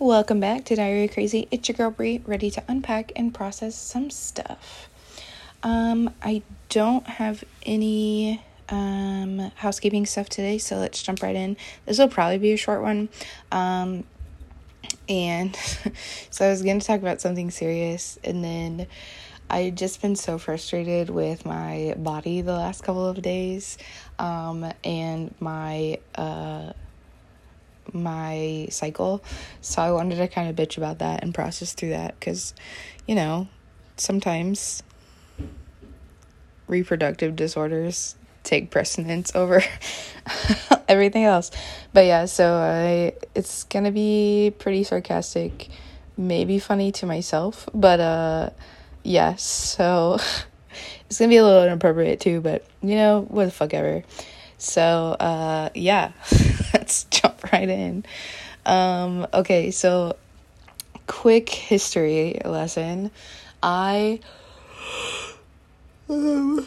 Welcome back to Diary Crazy. It's your girl Brie, ready to unpack and process some stuff. Um, I don't have any um housekeeping stuff today, so let's jump right in. This will probably be a short one. Um, and so I was going to talk about something serious, and then I just been so frustrated with my body the last couple of days, um, and my uh my cycle. So I wanted to kind of bitch about that and process through that because, you know, sometimes reproductive disorders take precedence over everything else. But yeah, so I it's going to be pretty sarcastic, maybe funny to myself, but uh yes, so it's going to be a little inappropriate too, but you know, what the fuck ever. So, uh yeah. jump right in. Um, okay, so quick history lesson. I um,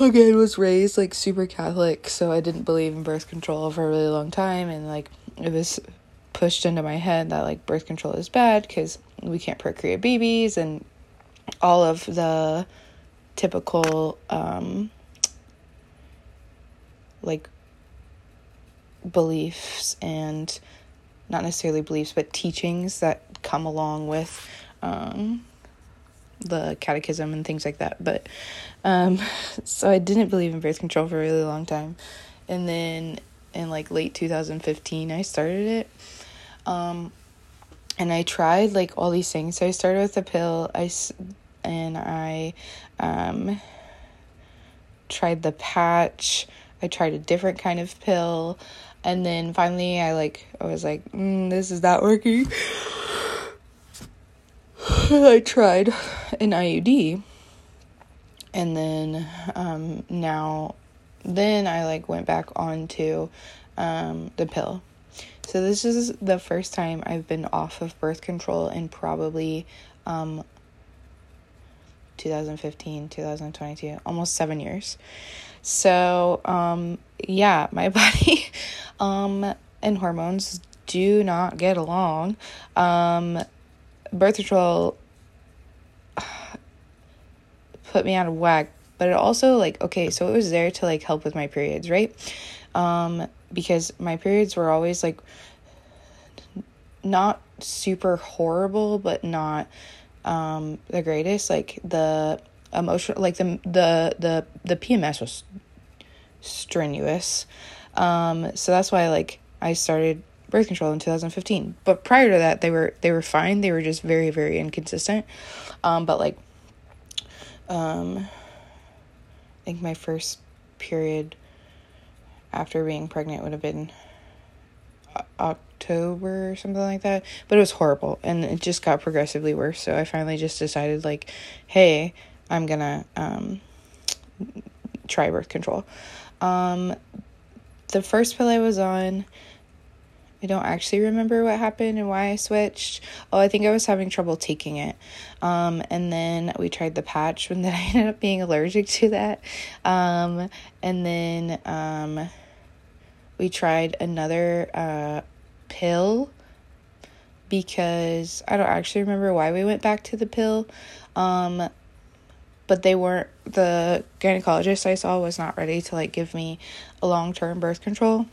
again was raised like super Catholic, so I didn't believe in birth control for a really long time, and like it was pushed into my head that like birth control is bad because we can't procreate babies and all of the typical um like beliefs and not necessarily beliefs, but teachings that come along with um, the catechism and things like that. But um, so I didn't believe in birth control for a really long time. And then in like late 2015, I started it. Um, and I tried like all these things. So I started with the pill. I and I um, tried the patch. I tried a different kind of pill. And then finally, I like, I was like, mm, this is not working. I tried an IUD. And then um, now, then I like went back onto um, the pill. So this is the first time I've been off of birth control in probably um, 2015, 2022, almost seven years. So, um, yeah, my body um, and hormones do not get along. Um, birth control put me out of whack, but it also like okay, so it was there to like help with my periods, right? Um, because my periods were always like not super horrible, but not um the greatest. Like the emotional, like the the the the PMS was strenuous. Um, so that's why like I started birth control in 2015. But prior to that, they were they were fine. They were just very very inconsistent. Um, but like, um, I think my first period after being pregnant would have been October or something like that. But it was horrible, and it just got progressively worse. So I finally just decided like, hey, I'm gonna um try birth control. Um, the first pill I was on, I don't actually remember what happened and why I switched. Oh, I think I was having trouble taking it. Um, and then we tried the patch, and then I ended up being allergic to that. Um, and then um, we tried another uh, pill because I don't actually remember why we went back to the pill. Um, but they weren't the gynecologist I saw was not ready to like give me a long-term birth control.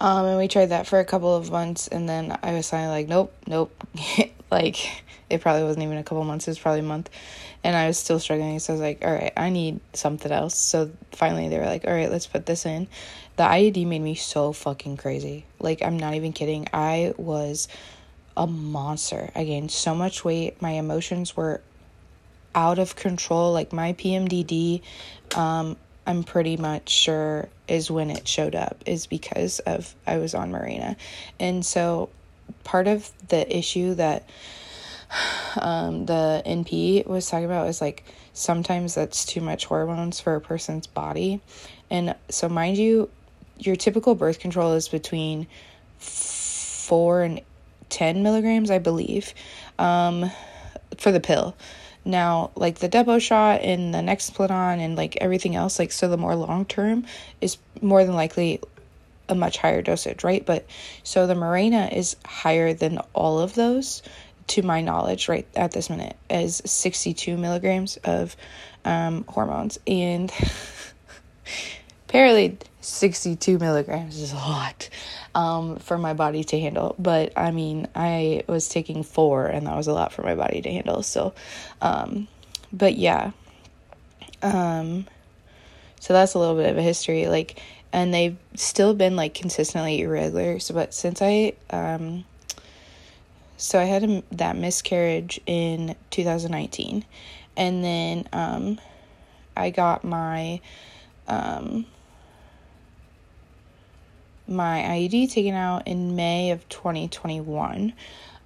Um, and we tried that for a couple of months, and then I was finally like, nope, nope. like, it probably wasn't even a couple months, it was probably a month. And I was still struggling, so I was like, all right, I need something else. So finally, they were like, all right, let's put this in. The IUD made me so fucking crazy. Like, I'm not even kidding. I was a monster. I gained so much weight. My emotions were out of control. Like my PMDD, um, I'm pretty much sure is when it showed up is because of I was on Mirena. and so part of the issue that um, the NP was talking about is like sometimes that's too much hormones for a person's body, and so mind you, your typical birth control is between four and ten milligrams, I believe, um, for the pill. Now, like the Depo shot and the next Nexplanon and like everything else, like so the more long term is more than likely a much higher dosage, right? But so the Mirena is higher than all of those, to my knowledge, right at this minute, as 62 milligrams of um, hormones. And apparently, 62 milligrams is a lot um, for my body to handle. But I mean, I was taking four, and that was a lot for my body to handle. So, um, but yeah. Um, so that's a little bit of a history. Like, and they've still been like consistently irregular. So, but since I, um, so I had a, that miscarriage in 2019, and then um, I got my um, my IUD taken out in May of 2021.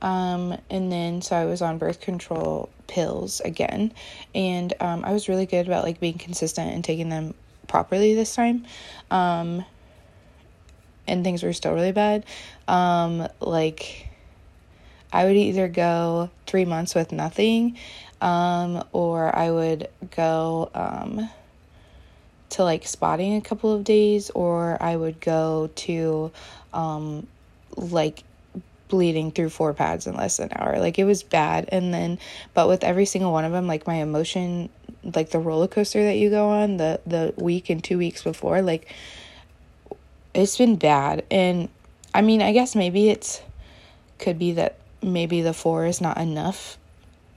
Um, and then so I was on birth control pills again, and um, I was really good about like being consistent and taking them properly this time. Um, and things were still really bad. Um, like, I would either go three months with nothing, um, or I would go um, to like spotting a couple of days, or I would go to um, like bleeding through four pads in less than an hour. Like it was bad. And then, but with every single one of them, like my emotion like the roller coaster that you go on the the week and two weeks before like it's been bad and i mean i guess maybe it's could be that maybe the four is not enough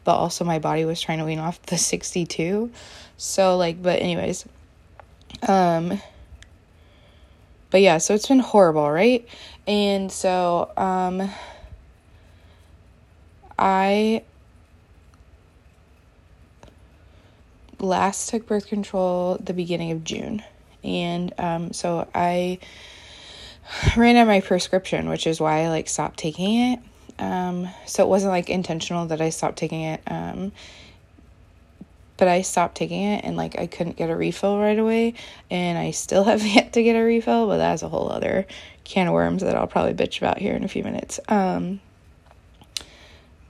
but also my body was trying to wean off the 62 so like but anyways um but yeah so it's been horrible right and so um i last took birth control the beginning of June. And um, so I ran out my prescription, which is why I like stopped taking it. Um, so it wasn't like intentional that I stopped taking it. Um, but I stopped taking it and like I couldn't get a refill right away. And I still have yet to get a refill, but that's a whole other can of worms that I'll probably bitch about here in a few minutes. Um,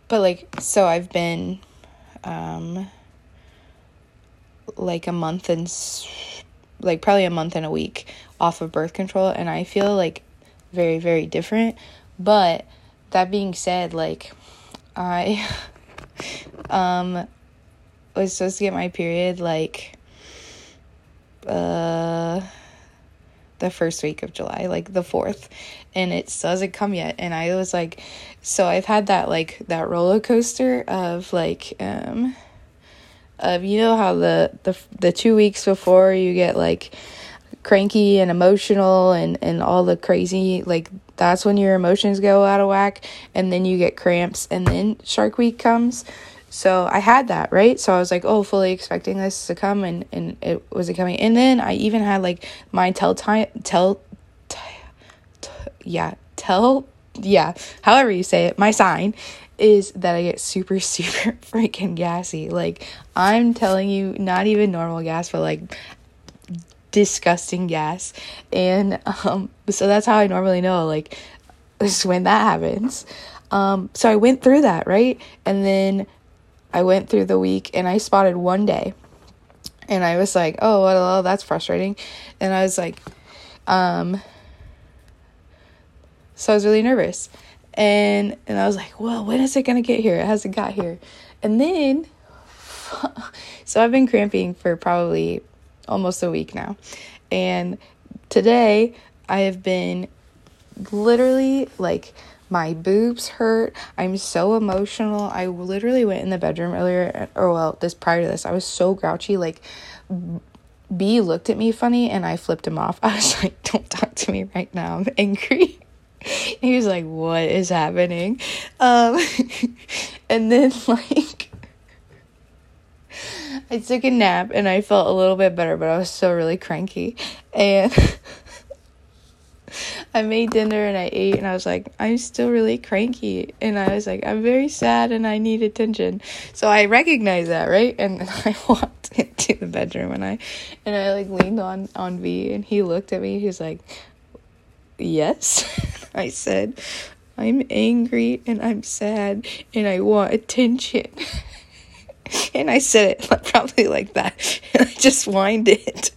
but like, so I've been, um, like a month and like probably a month and a week off of birth control and I feel like very very different but that being said like I um was supposed to get my period like uh the first week of July, like the 4th, and it hasn't come yet. And I was like, so I've had that like that roller coaster of like um of you know how the the the two weeks before you get like cranky and emotional and and all the crazy like that's when your emotions go out of whack and then you get cramps and then shark week comes so i had that right so i was like oh fully expecting this to come and and it wasn't coming and then i even had like my tell time tell t- t- yeah tell yeah however you say it my sign is that I get super, super freaking gassy. Like, I'm telling you, not even normal gas, but like disgusting gas. And um, so that's how I normally know, like, this is when that happens. Um, so I went through that, right? And then I went through the week and I spotted one day. And I was like, oh, well, that's frustrating. And I was like, um, so I was really nervous and and I was like, well, when is it gonna get here? It hasn't got here, and then so I've been cramping for probably almost a week now, and today I have been literally like my boobs hurt. I'm so emotional. I literally went in the bedroom earlier, or well, this prior to this, I was so grouchy. Like, B looked at me funny and I flipped him off. I was like, don't talk to me right now. I'm angry. he was like, "What is happening?" Um, and then like I took a nap and I felt a little bit better, but I was still really cranky. And I made dinner and I ate and I was like, I'm still really cranky. And I was like, I'm very sad and I need attention. So I recognized that, right? And I walked into the bedroom and I and I like leaned on on V and he looked at me. He was like, Yes. I said, I'm angry and I'm sad and I want attention. and I said it like, probably like that. And I just whined it.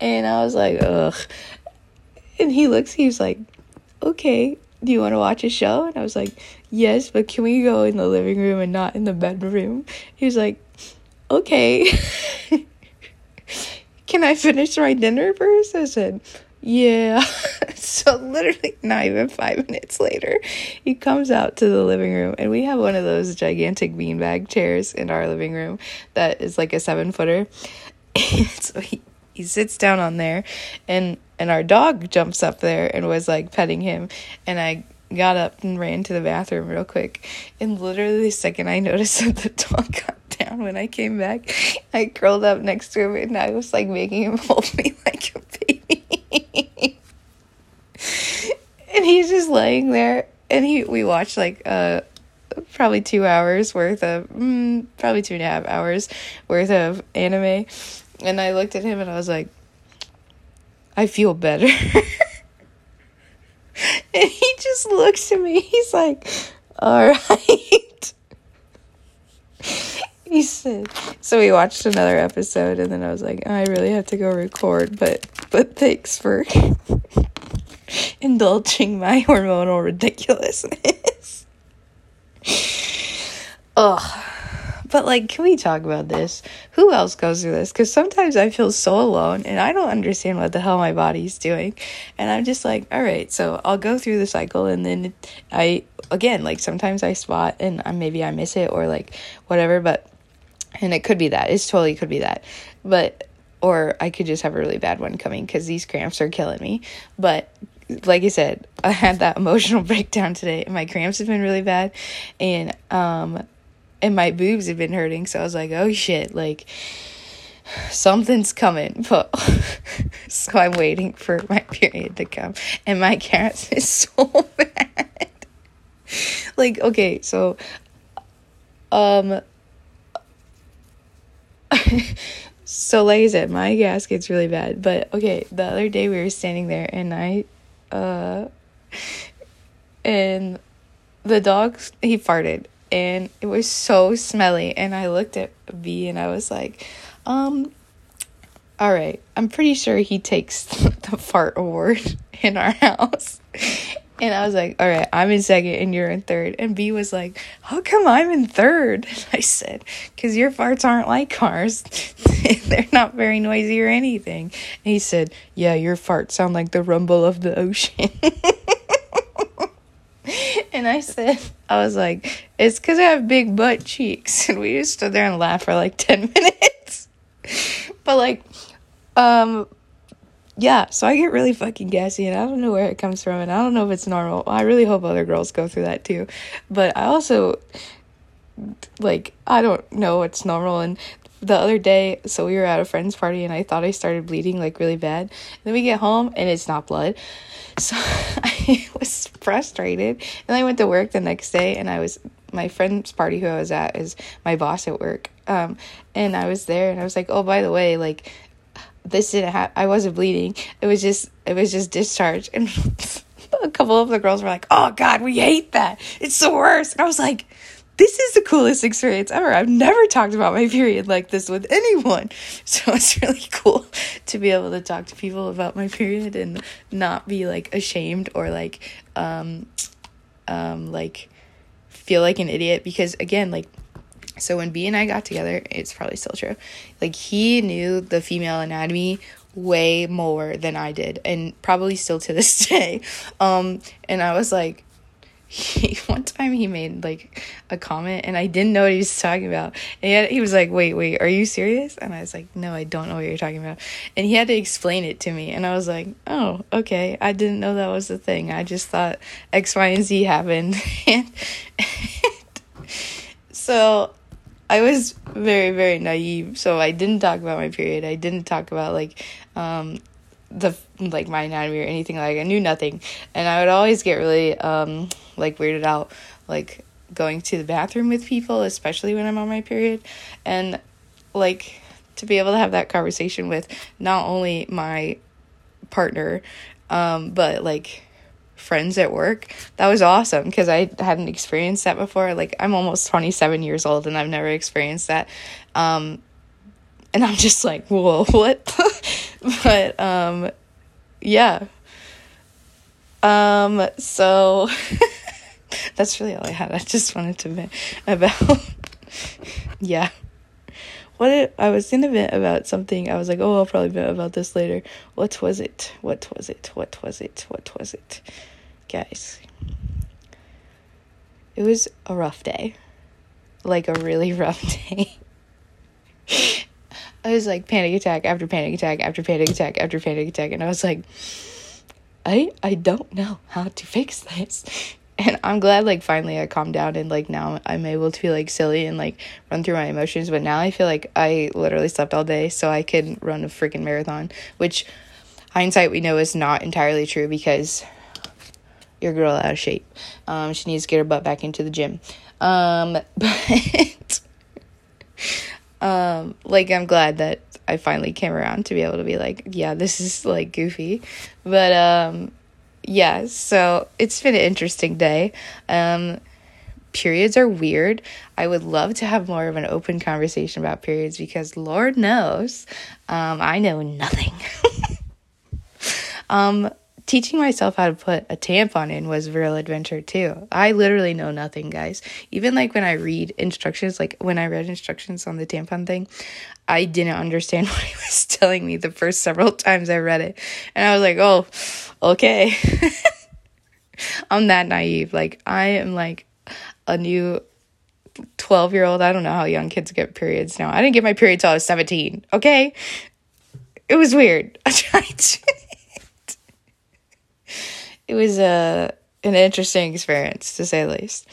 And I was like, ugh. And he looks, he was like, okay, do you want to watch a show? And I was like, yes, but can we go in the living room and not in the bedroom? He was like, okay. can I finish my dinner first? I said, yeah. so literally not even five minutes later, he comes out to the living room and we have one of those gigantic beanbag chairs in our living room that is like a seven footer. so he, he sits down on there and and our dog jumps up there and was like petting him. And I got up and ran to the bathroom real quick. And literally the second I noticed that the dog got down when I came back, I curled up next to him and I was like making him hold me like a baby. and he's just laying there. And he we watched like uh probably two hours worth of mm, probably two and a half hours worth of anime and i looked at him and i was like i feel better. And he just looks at me. He's like all right. He said so we watched another episode and then i was like i really have to go record but but thanks for indulging my hormonal ridiculousness. Ugh but like can we talk about this? Who else goes through this? Because sometimes i feel so alone and i don't understand what the hell my body's doing. And i'm just like all right so i'll go through the cycle and then i again like sometimes i spot and maybe i miss it or like whatever but and it could be that. It's totally could be that. But or i could just have a really bad one coming because these cramps are killing me. But like I said, I had that emotional breakdown today, and my cramps have been really bad, and um, and my boobs have been hurting. So I was like, oh shit, like something's coming. But so I'm waiting for my period to come, and my cramps is so bad. like okay, so um. so like I said, my gas gets really bad. But okay, the other day we were standing there and I uh, and the dog he farted and it was so smelly and I looked at B and I was like, um all right, I'm pretty sure he takes the fart award in our house. And I was like, all right, I'm in second and you're in third. And B was like, how come I'm in third? And I said, because your farts aren't like ours. They're not very noisy or anything. And he said, yeah, your farts sound like the rumble of the ocean. and I said, I was like, it's because I have big butt cheeks. And we just stood there and laughed for like 10 minutes. but like, um, yeah, so I get really fucking gassy and I don't know where it comes from and I don't know if it's normal. I really hope other girls go through that too. But I also like I don't know what's normal and the other day so we were at a friend's party and I thought I started bleeding like really bad. And then we get home and it's not blood. So I was frustrated and I went to work the next day and I was my friend's party who I was at is my boss at work. Um and I was there and I was like, "Oh, by the way, like this didn't have I wasn't bleeding. It was just it was just discharge and a couple of the girls were like, "Oh god, we hate that. It's the worst." And I was like, "This is the coolest experience ever. I've never talked about my period like this with anyone." So it's really cool to be able to talk to people about my period and not be like ashamed or like um um like feel like an idiot because again, like so when B and I got together, it's probably still true. Like he knew the female anatomy way more than I did and probably still to this day. Um and I was like he, one time he made like a comment and I didn't know what he was talking about. And he, had, he was like, "Wait, wait, are you serious?" And I was like, "No, I don't know what you're talking about." And he had to explain it to me, and I was like, "Oh, okay. I didn't know that was the thing. I just thought X, Y, and Z happened." and, and so I was very very naive, so I didn't talk about my period. I didn't talk about like um the like my anatomy or anything like I knew nothing. And I would always get really um like weirded out like going to the bathroom with people, especially when I'm on my period. And like to be able to have that conversation with not only my partner um but like friends at work. That was awesome because I hadn't experienced that before. Like I'm almost 27 years old and I've never experienced that. Um, and I'm just like, whoa, what? but um, yeah. Um, so that's really all I had. I just wanted to vent about, yeah. What it, I was gonna vent about something. I was like, oh, I'll probably vent about this later. What was it? What was it? What was it? What was it? Guys, it was a rough day. Like a really rough day. I was like panic attack after panic attack after panic attack after panic attack, and I was like, I I don't know how to fix this. And I'm glad like finally I calmed down and like now I'm able to be like silly and like run through my emotions. But now I feel like I literally slept all day so I could run a freaking marathon, which hindsight we know is not entirely true because your girl out of shape. Um, she needs to get her butt back into the gym. Um, but um, like I'm glad that I finally came around to be able to be like, yeah, this is like goofy. But um yeah, so it's been an interesting day. Um periods are weird. I would love to have more of an open conversation about periods because Lord knows, um, I know nothing. um, teaching myself how to put a tampon in was real adventure too. I literally know nothing, guys. Even like when I read instructions, like when I read instructions on the tampon thing, I didn't understand what he was telling me the first several times I read it. And I was like, oh, okay. I'm that naive. Like, I am like a new 12 year old. I don't know how young kids get periods now. I didn't get my period till I was 17. Okay. It was weird. I tried to it was a uh, an interesting experience to say the least.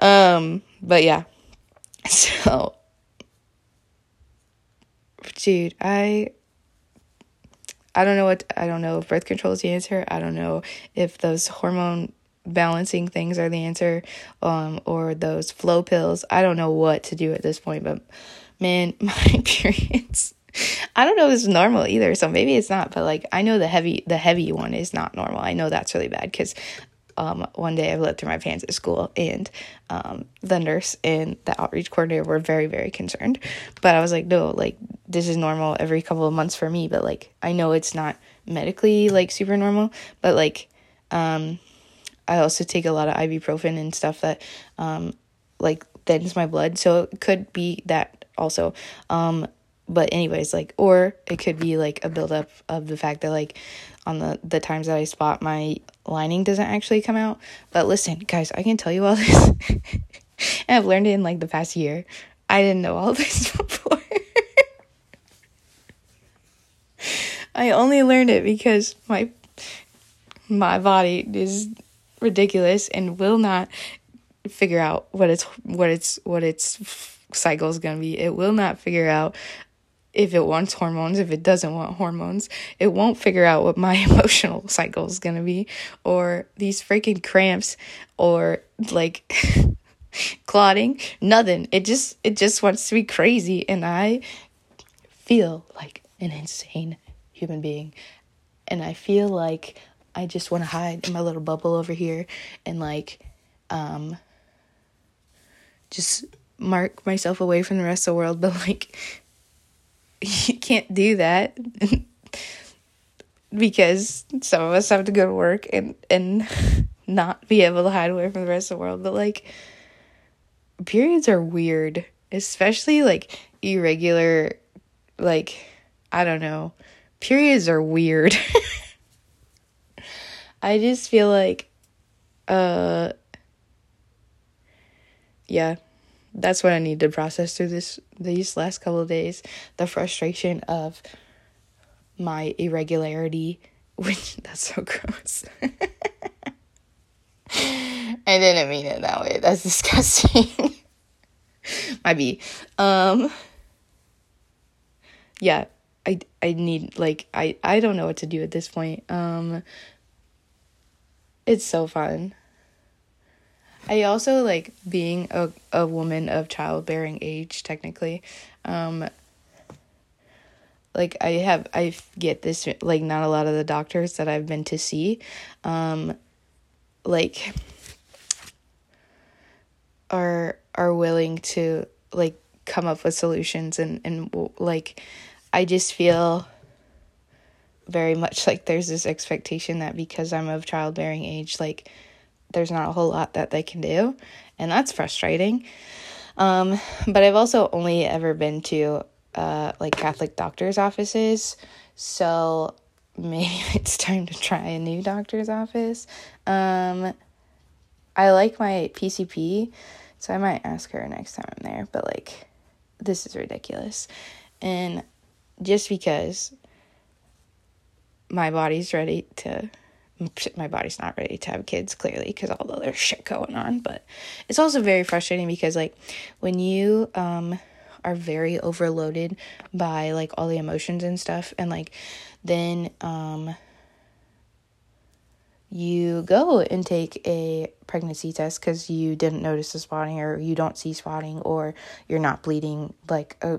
Um, but yeah. So dude, I I don't know what I don't know if birth control is the answer. I don't know if those hormone balancing things are the answer um or those flow pills. I don't know what to do at this point, but man, my periods I don't know if it's normal either, so maybe it's not. But like, I know the heavy, the heavy one is not normal. I know that's really bad because um, one day I lived through my pants at school, and um, the nurse and the outreach coordinator were very, very concerned. But I was like, no, like this is normal every couple of months for me. But like, I know it's not medically like super normal, but like, um, I also take a lot of ibuprofen and stuff that um, like thins my blood, so it could be that also. Um, but anyways like or it could be like a buildup of the fact that like on the the times that i spot my lining doesn't actually come out. But listen guys i can tell you all this. And i've learned it in like the past year. I didn't know all this before. I only learned it because my my body is ridiculous and will not figure out what its what its what its cycle is going to be. It will not figure out if it wants hormones, if it doesn't want hormones, it won't figure out what my emotional cycle is going to be, or these freaking cramps, or like clotting, nothing. It just it just wants to be crazy, and I feel like an insane human being, and I feel like I just want to hide in my little bubble over here, and like, um, just mark myself away from the rest of the world, but like you can't do that because some of us have to go to work and and not be able to hide away from the rest of the world. But like periods are weird especially like irregular like i don't know. Periods are weird. I just feel like uh yeah that's what I need to process through this these last couple of days. The frustration of my irregularity, which that's so gross. I didn't mean it that way. That's disgusting. Might be. Um yeah, I I need like I I don't know what to do at this point. Um it's so fun. I also like being a, a woman of childbearing age, technically. Um, like I have, I get this, like, not a lot of the doctors that I've been to see, um, like, are, are willing to, like, come up with solutions and, and, like, I just feel very much like there's this expectation that because I'm of childbearing age, like there's not a whole lot that they can do, and that's frustrating. Um, but I've also only ever been to uh, like Catholic doctors' offices, so maybe it's time to try a new doctor's office. Um, I like my PCP, so I might ask her next time I'm there, but like, this is ridiculous. And just because my body's ready to my body's not ready to have kids clearly because all the other shit going on. But it's also very frustrating because like when you um are very overloaded by like all the emotions and stuff and like then um you go and take a pregnancy test because you didn't notice the spotting or you don't see spotting or you're not bleeding like a,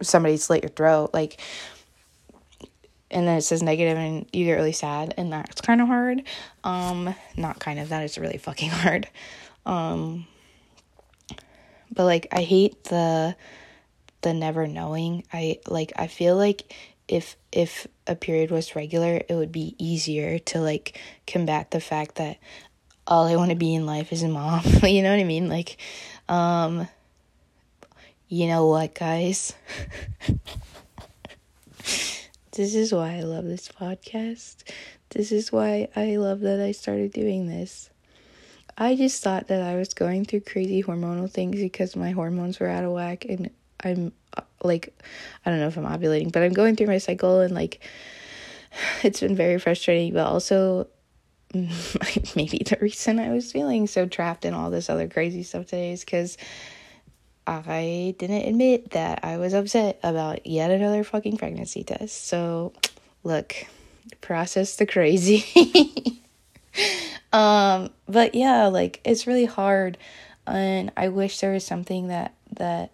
somebody slit your throat like and then it says negative and you get really sad and that's kind of hard. Um not kind of that is really fucking hard. Um but like i hate the the never knowing. I like i feel like if if a period was regular it would be easier to like combat the fact that all i want to be in life is a mom. You know what i mean? Like um you know what guys This is why I love this podcast. This is why I love that I started doing this. I just thought that I was going through crazy hormonal things because my hormones were out of whack and I'm uh, like I don't know if I'm ovulating, but I'm going through my cycle and like it's been very frustrating, but also maybe the reason I was feeling so trapped in all this other crazy stuff today is because I didn't admit that I was upset about yet another fucking pregnancy test. So, look, process the crazy. um, but yeah, like it's really hard and I wish there was something that that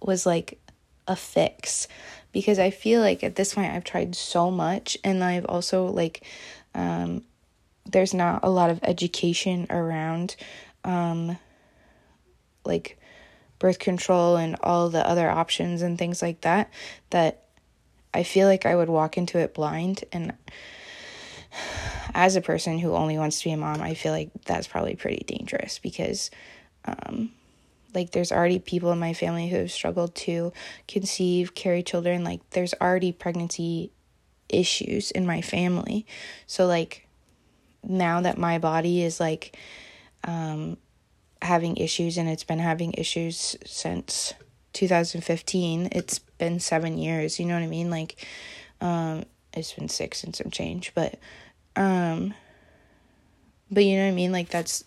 was like a fix because I feel like at this point I've tried so much and I've also like um there's not a lot of education around um like birth control and all the other options and things like that that I feel like I would walk into it blind and as a person who only wants to be a mom, I feel like that's probably pretty dangerous because um like there's already people in my family who have struggled to conceive, carry children, like there's already pregnancy issues in my family. So like now that my body is like um having issues and it's been having issues since 2015 it's been seven years you know what i mean? Like um it's been six and some change but um but you know what i mean? Like that's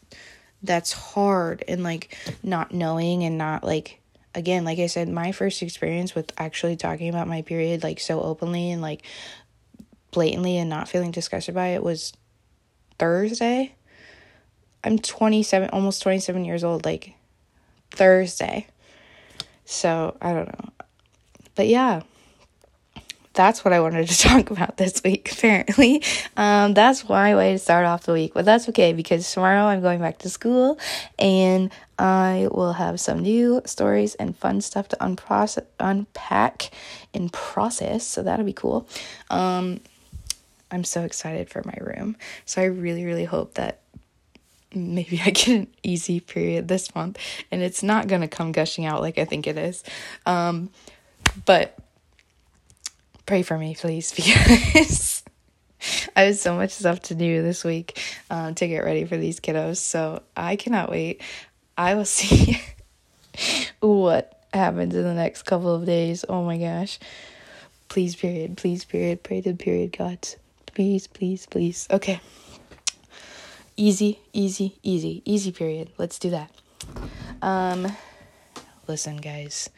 that's hard and like not knowing and not like again like i said my first experience with actually talking about my period like so openly and like blatantly and not feeling disgusted by it was thursday I'm 27, almost 27 years old, like Thursday. So I don't know. But yeah, that's what I wanted to talk about this week, apparently. Um, that's my way to start off the week. But that's okay because tomorrow I'm going back to school and I will have some new stories and fun stuff to unprocess, unpack and process. So that'll be cool. Um, I'm so excited for my room. So I really, really hope that maybe I get an easy period this month and it's not going to come gushing out like I think it is. Um, but pray for me, please, because I have so much stuff to do this week um, to get ready for these kiddos. So I cannot wait. I will see what happens in the next couple of days. Oh my gosh. Please, period. Please, period. Pray to the period gods. Please, please, please. Okay. Easy, easy, easy, easy period. Let's do that. Um, listen, guys.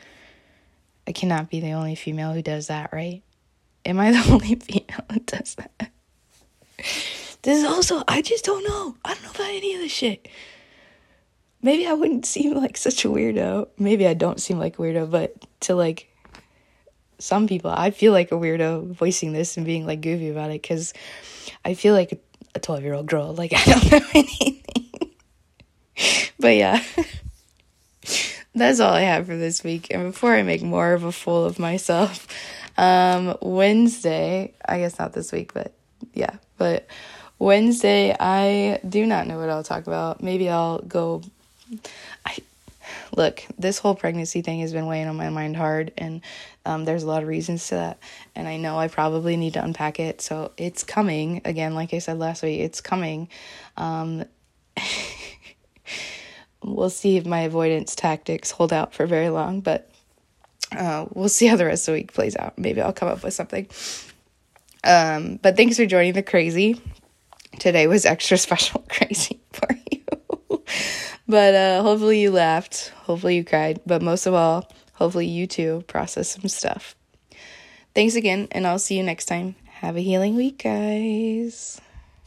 I cannot be the only female who does that, right? Am I the only female who does that? This is also, I just don't know. I don't know about any of this shit. Maybe I wouldn't seem like such a weirdo. Maybe I don't seem like a weirdo, but to like some people, I feel like a weirdo voicing this and being like goofy about it because I feel like a 12 year old girl. Like, I don't know anything. but yeah, that's all I have for this week. And before I make more of a fool of myself, Um, Wednesday, I guess not this week, but yeah, but Wednesday, I do not know what I'll talk about. Maybe I'll go. I look, this whole pregnancy thing has been weighing on my mind hard, and um, there's a lot of reasons to that. And I know I probably need to unpack it, so it's coming. Again, like I said last week, it's coming. Um, we'll see if my avoidance tactics hold out for very long, but uh, we'll see how the rest of the week plays out. Maybe I'll come up with something. Um, but thanks for joining the crazy. Today was extra special crazy for you. But uh, hopefully you laughed. Hopefully you cried. But most of all, hopefully you too process some stuff. Thanks again, and I'll see you next time. Have a healing week, guys.